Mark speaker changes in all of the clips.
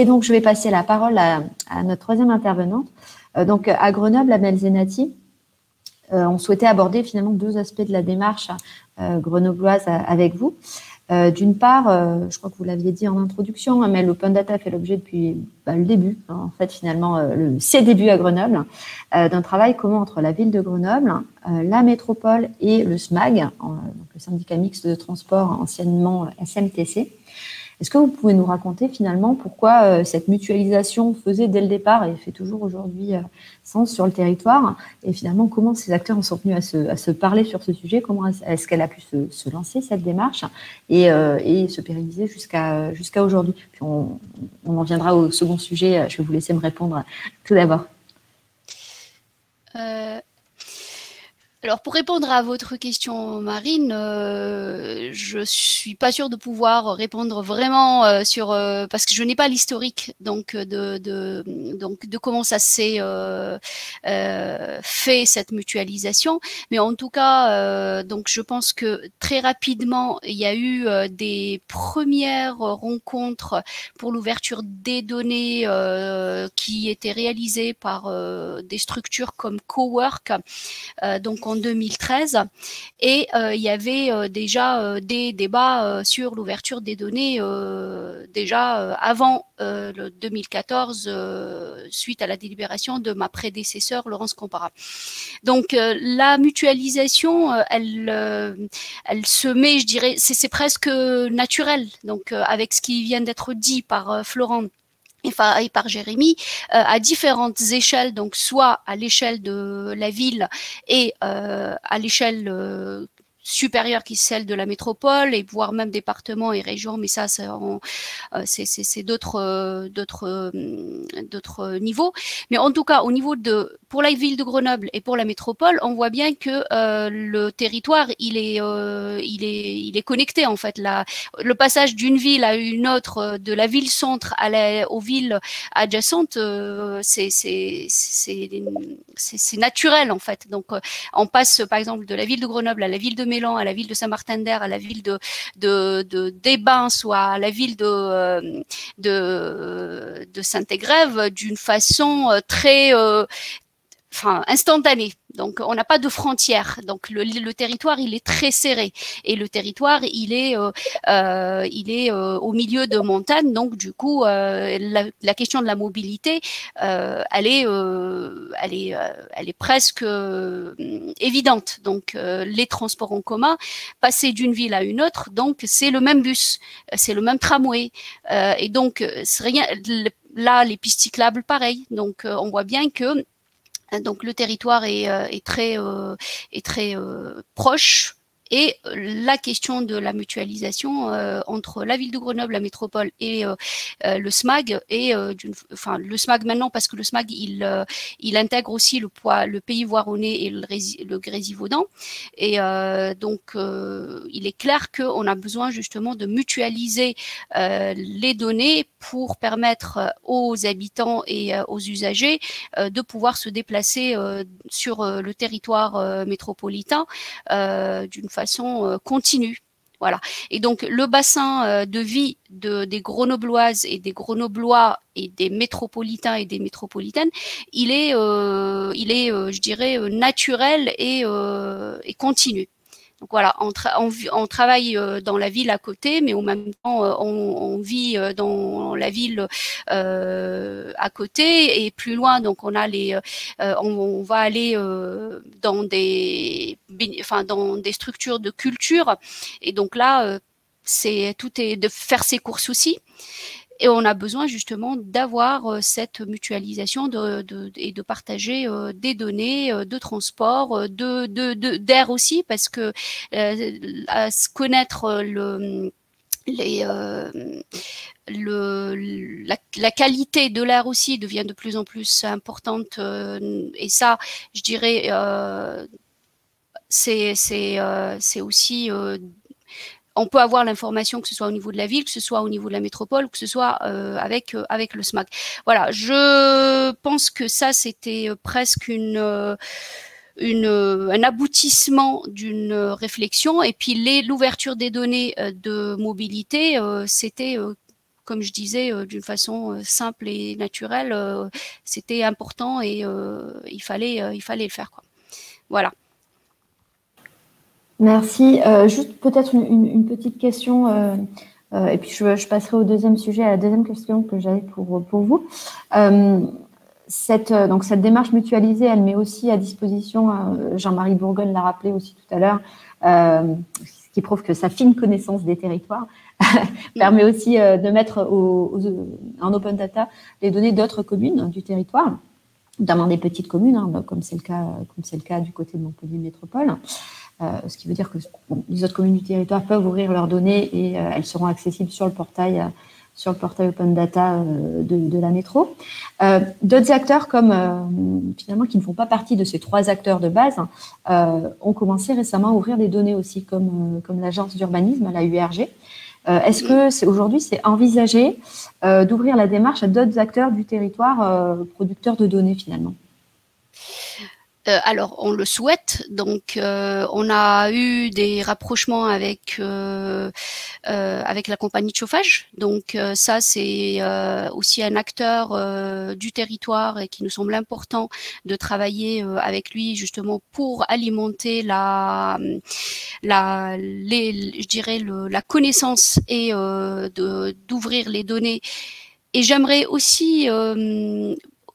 Speaker 1: Et donc, je vais passer la parole à, notre troisième intervenante. donc, à Grenoble, à Melzenati, on souhaitait aborder finalement deux aspects de la démarche grenobloise avec vous. Euh, d'une part, euh, je crois que vous l'aviez dit en introduction, mais l'open data fait l'objet depuis bah, le début, hein, en fait finalement euh, le, ses débuts à Grenoble, d'un travail commun entre la ville de Grenoble, la métropole et le SMAG, le syndicat mixte de transport anciennement SMTC, est-ce que vous pouvez nous raconter finalement pourquoi euh, cette mutualisation faisait dès le départ et fait toujours aujourd'hui euh, sens sur le territoire? Et finalement comment ces acteurs en sont venus à se, parler sur ce sujet? Comment est-ce qu'elle a pu se, lancer cette démarche? Et, euh, se pérenniser jusqu'à aujourd'hui? Puis on, en viendra au second sujet. Je vais vous laisser me répondre tout d'abord.
Speaker 2: Alors pour répondre à votre question, Marine, euh, je suis pas sûre de pouvoir répondre vraiment euh, sur euh, parce que je n'ai pas l'historique donc de, de, donc de comment ça s'est euh, fait cette mutualisation, mais en tout cas donc je pense que très rapidement il y a eu des premières rencontres pour l'ouverture des données qui étaient réalisées par des structures comme Cowork. Donc en 2013 et euh, il y avait euh, déjà euh, des débats sur l'ouverture des données déjà avant le 2014 suite à la délibération de ma prédécesseur Laurence Compara. Donc la mutualisation, elle, elle se met, je dirais, c'est presque naturel. Donc avec ce qui vient d'être dit par Florent et par Jérémy euh, à différentes échelles, donc soit à l'échelle de la ville et euh, à l'échelle euh, supérieure qui est celle de la métropole et voire même département et région, mais ça c'est c'est d'autres d'autres d'autres niveaux. Mais en tout cas au niveau de pour la ville de Grenoble et pour la métropole, on voit bien que euh, le territoire, il est, euh, il est, il est connecté en fait. La, le passage d'une ville à une autre, euh, de la ville centre à la, aux villes adjacentes, c'est, c'est, c'est, naturel en fait. Donc, on passe par exemple de la ville de Grenoble à la ville de À la ville de Saint-Martin-d'Air, à la ville de, de, soit à la ville de, de Saint-Égrève, d'une façon très enfin instantané. Donc on n'a pas de frontières. Donc le, le, territoire il est très serré et le territoire il est euh, euh il est euh, au milieu de montagnes. Donc du coup euh, la, la, question de la mobilité elle est elle est elle est presque évidente. Donc les transports en commun passer d'une ville à une autre donc c'est le même bus, c'est le même tramway et donc rien là les pistes cyclables pareil. Donc on voit bien que donc le territoire est, euh, très, euh, est très euh, proche et la question de la mutualisation euh, entre la ville de Grenoble, la métropole et euh, euh, le SMAG et d'une, enfin le SMAG maintenant parce que le SMAG il il intègre aussi le poids, le pays voironnais et le, le Grésivaudan. Et donc il est clair qu'on a besoin justement de mutualiser les données pour permettre aux habitants et aux usagers de pouvoir se déplacer sur le territoire métropolitain d'une façon façon euh, continue. Voilà. Et donc le bassin euh, de vie de, des Grenobloises et des Grenoblois et des métropolitains et des métropolitaines, il est, euh, il est, je dirais, naturel et continu. Voilà, on, travaille euh, dans la ville à côté, mais en même temps, euh, on, vit euh, dans la ville à côté et plus loin. Donc on a les, on, va aller dans des, dans des structures de culture. Et donc là, c'est tout est de faire ses courses aussi. Et on a besoin justement d'avoir euh, cette mutualisation de, de, et de partager euh, des données euh, de transport, de d'air aussi, parce que connaître le les, le, la, qualité de l'air aussi devient de plus en plus importante et ça, je dirais, c'est aussi on peut avoir l'information que ce soit au niveau de la ville, que ce soit au niveau de la métropole, que ce soit euh, avec euh, avec le SMAC. Voilà, je pense que ça c'était euh, presque une un aboutissement d'une réflexion et puis l'ouverture des données de mobilité, c'était comme je disais, d'une façon simple et naturelle, c'était important et il fallait, il fallait le faire. Voilà.
Speaker 1: Merci. juste peut-être une, petite question, et puis je, passerai au deuxième sujet, à la deuxième question que j'avais pour, vous. Cette, donc cette démarche mutualisée, elle met aussi à disposition, Jean-Marie Bourgogne l'a rappelé aussi tout à l'heure, ce qui prouve que sa fine connaissance des territoires permet aussi euh, de mettre en open data les données d'autres communes du territoire, notamment des petites communes, hein, comme c'est comme c'est le cas du côté de Montpellier Métropole. Euh, ce qui veut dire que les autres communes du territoire peuvent ouvrir leurs données et euh, elles seront accessibles sur le portail portail Open Data euh, de, la métro. Euh, d'autres acteurs comme euh, finalement qui ne font pas partie de ces trois acteurs de base ont commencé récemment à ouvrir des données aussi comme, l'agence d'urbanisme, la URG. Est-ce que aujourd'hui c'est envisagé d'ouvrir la démarche à d'autres acteurs du territoire producteurs de données finalement?
Speaker 2: Euh, alors, on le souhaite. Donc, euh, on a eu des rapprochements avec euh, avec la compagnie de chauffage. Donc, ça, c'est aussi un acteur du territoire et qui nous semble important de travailler avec lui justement pour alimenter la la je dirais la connaissance et d'ouvrir les données. Et j'aimerais aussi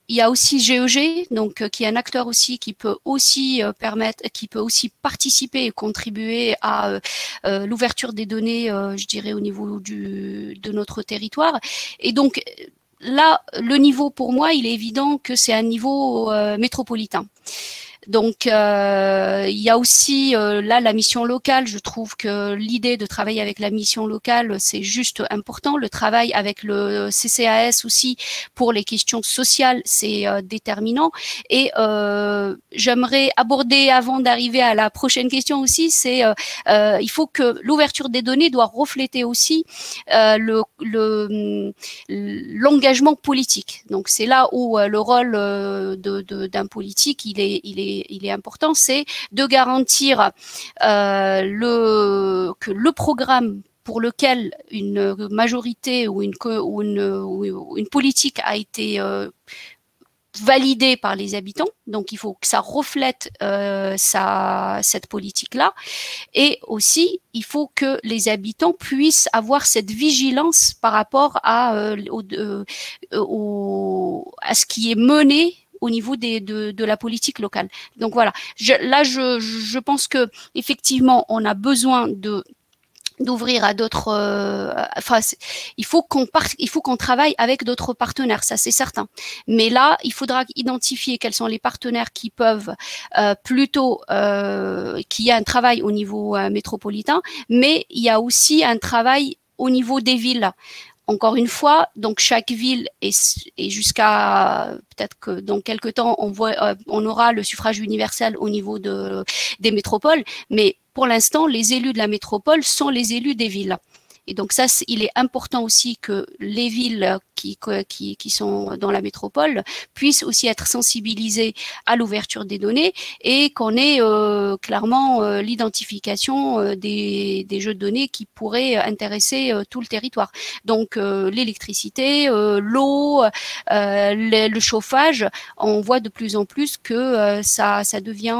Speaker 2: il y a aussi GEG, e donc euh, qui est un acteur aussi qui peut aussi euh, permettre, qui peut aussi participer et contribuer à euh, l'ouverture des données, je dirais au niveau de notre territoire. Et donc là, le niveau pour moi, il est évident que c'est un niveau métropolitain. Donc euh, il y a aussi euh, là la mission locale. Je trouve que l'idée de travailler avec la mission locale c'est juste important. Le travail avec le CCAS aussi pour les questions sociales c'est euh, déterminant. Et j'aimerais aborder avant d'arriver à la prochaine question aussi, c'est il faut que l'ouverture des données doit refléter aussi le l'engagement politique. Donc c'est là où le rôle d'un politique il est il est il est important, c'est de garantir euh, le, que le programme pour lequel une majorité ou une, ou une, politique a été euh, validée par les habitants. Donc, il faut que ça reflète euh, cette politique-là. Et aussi, il faut que les habitants puissent avoir cette vigilance par rapport à, ce qui est mené au niveau de, de, la politique locale. Donc voilà, là je, je pense que effectivement on a besoin de d'ouvrir à d'autres euh, enfin il faut qu'on il faut qu'on travaille avec d'autres partenaires ça c'est certain. Mais là il faudra identifier quels sont les partenaires qui peuvent euh, plutôt euh, qu'il y a un travail au niveau métropolitain mais il y a aussi un travail au niveau des villes encore une fois, donc chaque ville est, jusqu'à peut-être que dans quelques temps on voit, euh, on aura le suffrage universel au niveau de des métropoles, mais pour l'instant les élus de la métropole sont les élus des villes. Et donc ça, il est important aussi que les villes qui, qui, qui sont dans la métropole puissent aussi être sensibilisées à l'ouverture des données et qu'on ait euh, clairement euh, l'identification euh, des, des, jeux de données qui pourraient intéresser tout le territoire. Donc l'électricité, l'eau, le, chauffage, on voit de plus en plus que ça, ça devient,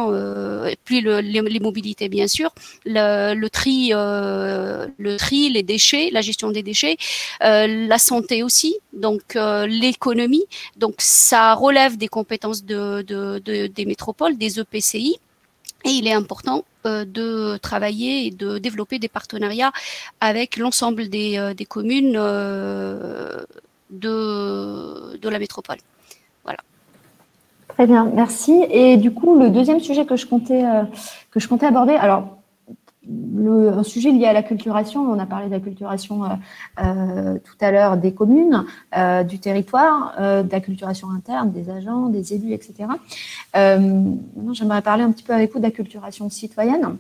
Speaker 2: puis le, les, mobilités bien sûr, le, le tri, le tri, les la gestion des déchets, euh, la santé aussi, donc euh, l'économie. Donc ça relève des compétences de, des métropoles, des EPCI. Et il est important euh, de travailler et de développer des partenariats avec l'ensemble des, communes de, de la métropole. Voilà.
Speaker 1: Très bien, merci. Et du coup, le deuxième sujet que je comptais, que je comptais aborder, alors un sujet lié à l'acculturation, on a parlé d'acculturation euh, euh, tout à l'heure des communes, euh, du territoire, euh, d'acculturation interne, des agents, des élus, etc. Euh, j'aimerais parler un petit peu avec vous d'acculturation citoyenne.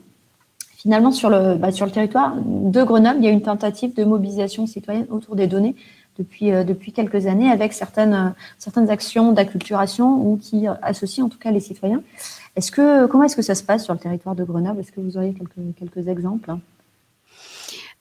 Speaker 1: Finalement, sur le, bah, sur le territoire de Grenoble, il y a une tentative de mobilisation citoyenne autour des données depuis, depuis quelques années avec certaines, certaines actions d'acculturation ou qui associent en tout cas les citoyens. Est-ce que, comment est-ce que ça se passe sur le territoire de Grenoble? Est-ce que vous auriez quelques, quelques exemples?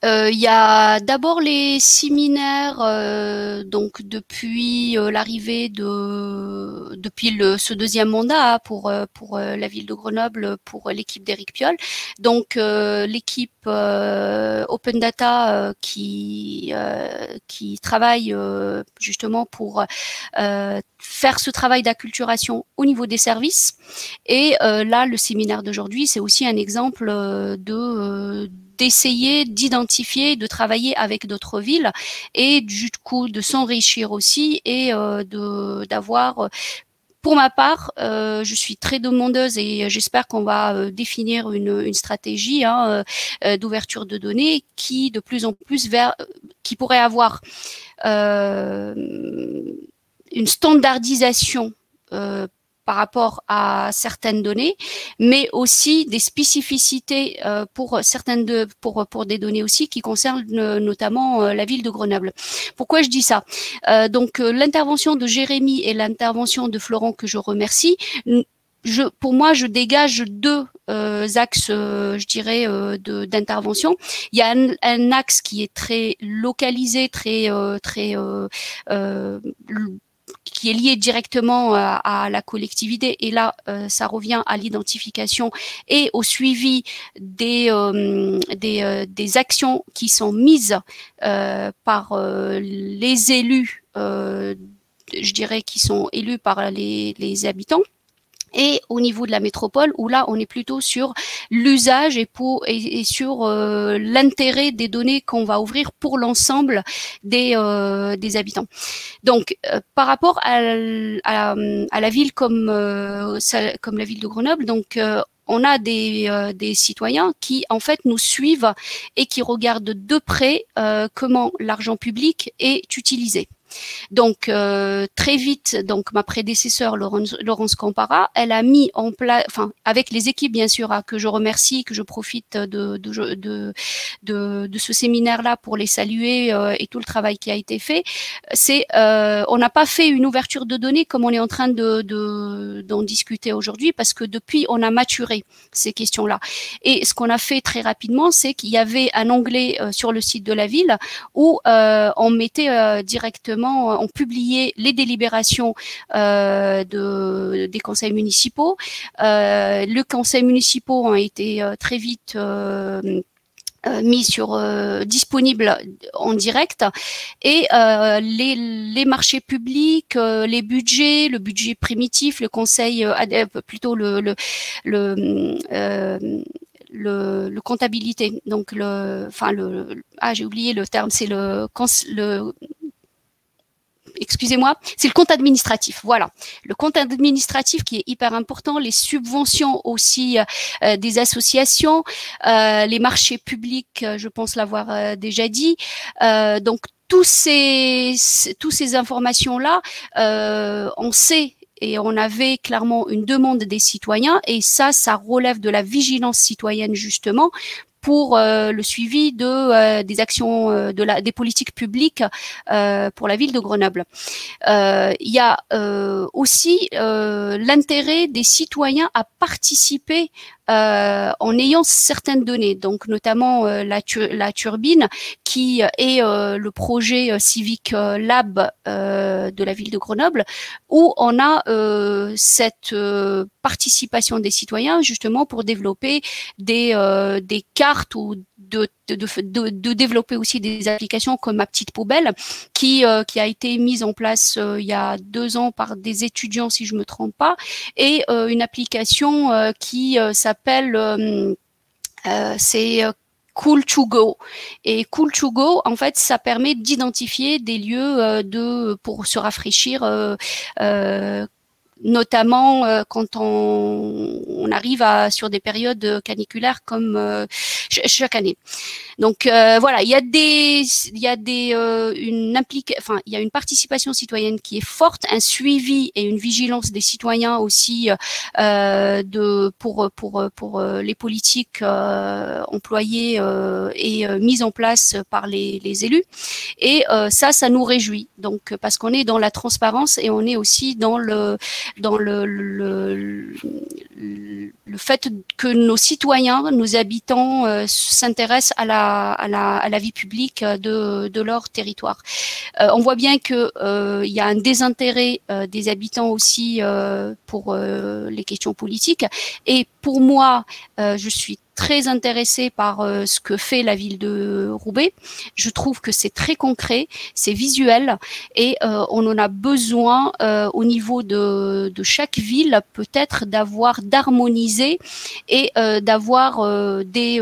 Speaker 2: Euh, il y a d'abord les séminaires, euh, donc depuis euh, l'arrivée de, depuis ce deuxième mandat pour pour la ville de Grenoble, pour l'équipe d'Éric Piolle. Donc l'équipe Open Data qui qui travaille justement pour faire ce travail d'acculturation au niveau des services. Et là, le séminaire d'aujourd'hui, c'est aussi un exemple de d'essayer d'identifier, de travailler avec d'autres villes et du coup de s'enrichir aussi et euh, de d'avoir pour ma part, euh, je suis très demandeuse et j'espère qu'on va euh, définir une, stratégie hein, d'ouverture de données qui de plus en plus vers, qui pourrait avoir une standardisation par rapport à certaines données, mais aussi des spécificités euh, pour certaines de, pour pour des données aussi qui concernent euh, notamment euh, la ville de Grenoble. Pourquoi je dis ça? Donc l'intervention de Jérémy et l'intervention de Florent que je remercie. Je, pour moi, je dégage deux axes, je dirais, d'intervention. Il y a un, un, axe qui est très localisé, très très qui est lié directement euh, à, la collectivité. Et là, euh, ça revient à l'identification et au suivi des, euh, des, des, actions qui sont mises par les élus, je dirais, qui sont élus par les, les habitants et au niveau de la métropole où là on est plutôt sur l'usage et sur euh, l'intérêt des données qu'on va ouvrir pour l'ensemble des euh, des habitants. Donc euh, par rapport à, la ville comme comme la ville de Grenoble, donc on a des, des, citoyens qui en fait nous suivent et qui regardent de près comment l'argent public est utilisé. Donc euh, très vite, donc ma prédécesseur Laurence, Campara, elle a mis en place, enfin avec les équipes bien sûr, que je remercie, que je profite de ce séminaire-là pour les saluer euh, et tout le travail qui a été fait. C'est euh, on n'a pas fait une ouverture de données comme on est en train de d'en discuter aujourd'hui parce que depuis on a maturé ces questions-là. Et ce qu'on a fait très rapidement, c'est qu'il y avait un onglet sur le site de la ville où on mettait directement euh, ont publié les délibérations euh, de, des conseils municipaux. Euh, le conseil municipaux a été très vite mis sur disponible en direct et les, les, marchés publics, les budgets, le budget primitif, le conseil plutôt le, comptabilité, donc le, enfin le, ah j'ai oublié le terme, c'est le, le excusez-moi, c'est le compte administratif. Voilà, le compte administratif qui est hyper important, les subventions aussi euh, euh, des associations, euh, les marchés publics, je pense l'avoir déjà dit. donc tous ces, tous ces informations là, on sait et on avait clairement une demande des citoyens et ça, ça relève de la vigilance citoyenne justement pour euh, le suivi de euh, des actions euh, de la des politiques publiques pour la ville de Grenoble. il y a aussi l'intérêt des citoyens à participer euh, en ayant certaines données, donc notamment euh, la, turbine, qui est euh, le projet Civic Lab de la ville de Grenoble, où on a cette participation des citoyens justement pour développer des, des cartes ou de, développer aussi des applications comme Ma Petite Poubelle, qui, euh, qui a été mise en place euh, il y a deux ans par des étudiants, si je me trompe pas, et euh, une application qui s'appelle, c'est Cool to Go. Et Cool to Go, en fait, ça permet d'identifier des lieux de pour se rafraîchir notamment euh, quand on, on, arrive à, sur des périodes caniculaires comme euh, chaque année. Donc euh, voilà, il y a des, il y a des, une implique, enfin il y a une participation citoyenne qui est forte, un suivi et une vigilance des citoyens aussi de pour pour pour les politiques employées et mises en place par les, les élus. Et ça, ça nous réjouit. Donc parce qu'on est dans la transparence et on est aussi dans le dans le, le, le, fait que nos citoyens, nos habitants euh, s'intéressent à la, à, la, à la vie publique de, de leur territoire. Euh, on voit bien que il y a un désintérêt des habitants aussi pour les questions politiques. Et pour moi, je suis très intéressée par euh, ce que fait la ville de Roubaix. Je trouve que c'est très concret, c'est visuel et euh, on en a besoin euh, au niveau de, de chaque ville peut-être d'avoir d'harmoniser et d'avoir des,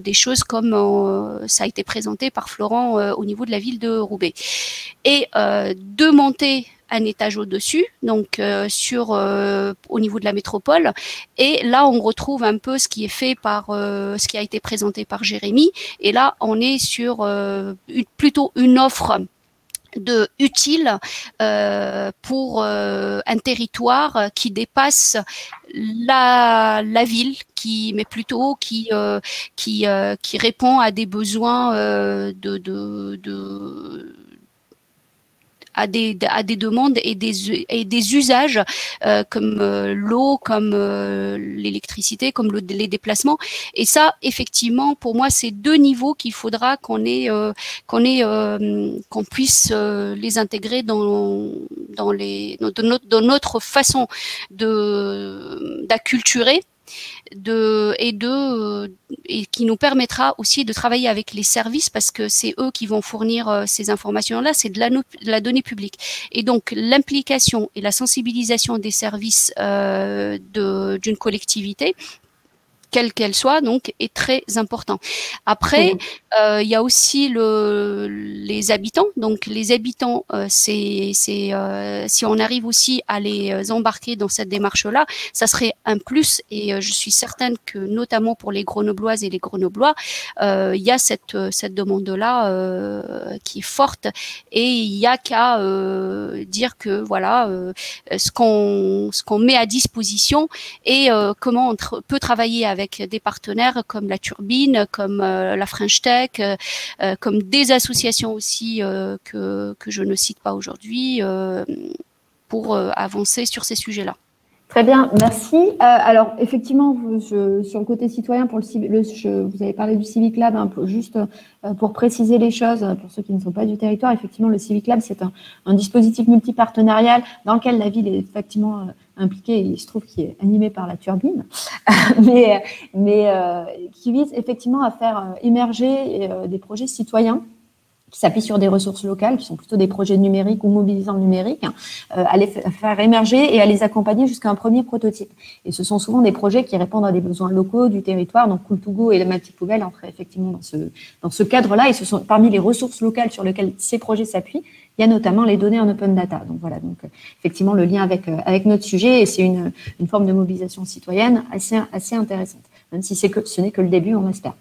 Speaker 2: des choses comme ça a été présenté par Florent au niveau de la ville de Roubaix. Et de monter un étage au-dessus, donc euh, sur euh, au niveau de la métropole. Et là, on retrouve un peu ce qui est fait par euh, ce qui a été présenté par Jérémy. Et là, on est sur plutôt une offre de utile pour un territoire qui dépasse la, la ville qui mais plutôt qui qui qui répond à des besoins de, de, de à des, à des demandes et des, et des usages euh, comme euh, l'eau, comme euh, l'électricité, comme les déplacements. Et ça, effectivement, pour moi, c'est deux niveaux qu'il faudra qu'on ait, qu'on ait, qu'on puisse les intégrer dans, dans les, dans notre, dans notre façon de d'acculturer de, et, qui nous permettra aussi de travailler avec les services parce que c'est eux qui vont fournir euh, ces informations-là, c'est de la, de la donnée publique. Et donc l'implication et la sensibilisation des services euh, d'une collectivité quelle qu'elle soit, donc, est très important. Après, euh, il y a aussi le, les habitants. Donc, les habitants, euh, c'est, euh, si on arrive aussi à les embarquer dans cette démarche-là, ça serait un plus. Et je suis certaine que, notamment pour les Grenobloises et les Grenoblois, il y a cette, cette demande-là qui est forte. Et il y a qu'à dire que, voilà, ce qu'on, ce qu'on met à disposition et comment on peut travailler avec avec des partenaires comme la Turbine, comme euh, la French Tech, euh, euh, comme des associations aussi que, que je ne cite pas aujourd'hui pour avancer sur ces sujets-là.
Speaker 1: Très bien, merci. alors, effectivement, je, sur le côté citoyen, pour le, je, vous avez parlé du Civic Lab, hein, juste pour préciser les choses, pour ceux qui ne sont pas du territoire, effectivement, le Civic Lab, c'est un, un, dispositif multipartenarial dans lequel la ville est effectivement impliqué, il se trouve qu'il est animé par la turbine, mais, mais euh, qui vise effectivement à faire euh, émerger euh, des projets citoyens qui s'appuient sur des ressources locales, qui sont plutôt des projets numériques ou mobilisants numériques, à les faire émerger et à les accompagner jusqu'à un premier prototype. Et ce sont souvent des projets qui répondent à des besoins locaux du territoire. Donc, Cool et la Matic Poubelle entrent effectivement dans ce, dans ce cadre-là. Et ce sont parmi les ressources locales sur lesquelles ces projets s'appuient il y a notamment les données en open data. Donc voilà, donc effectivement le lien avec, euh, avec notre sujet et c'est une, une forme de mobilisation citoyenne assez, assez intéressante, même si c'est que ce n'est que le début, on espère.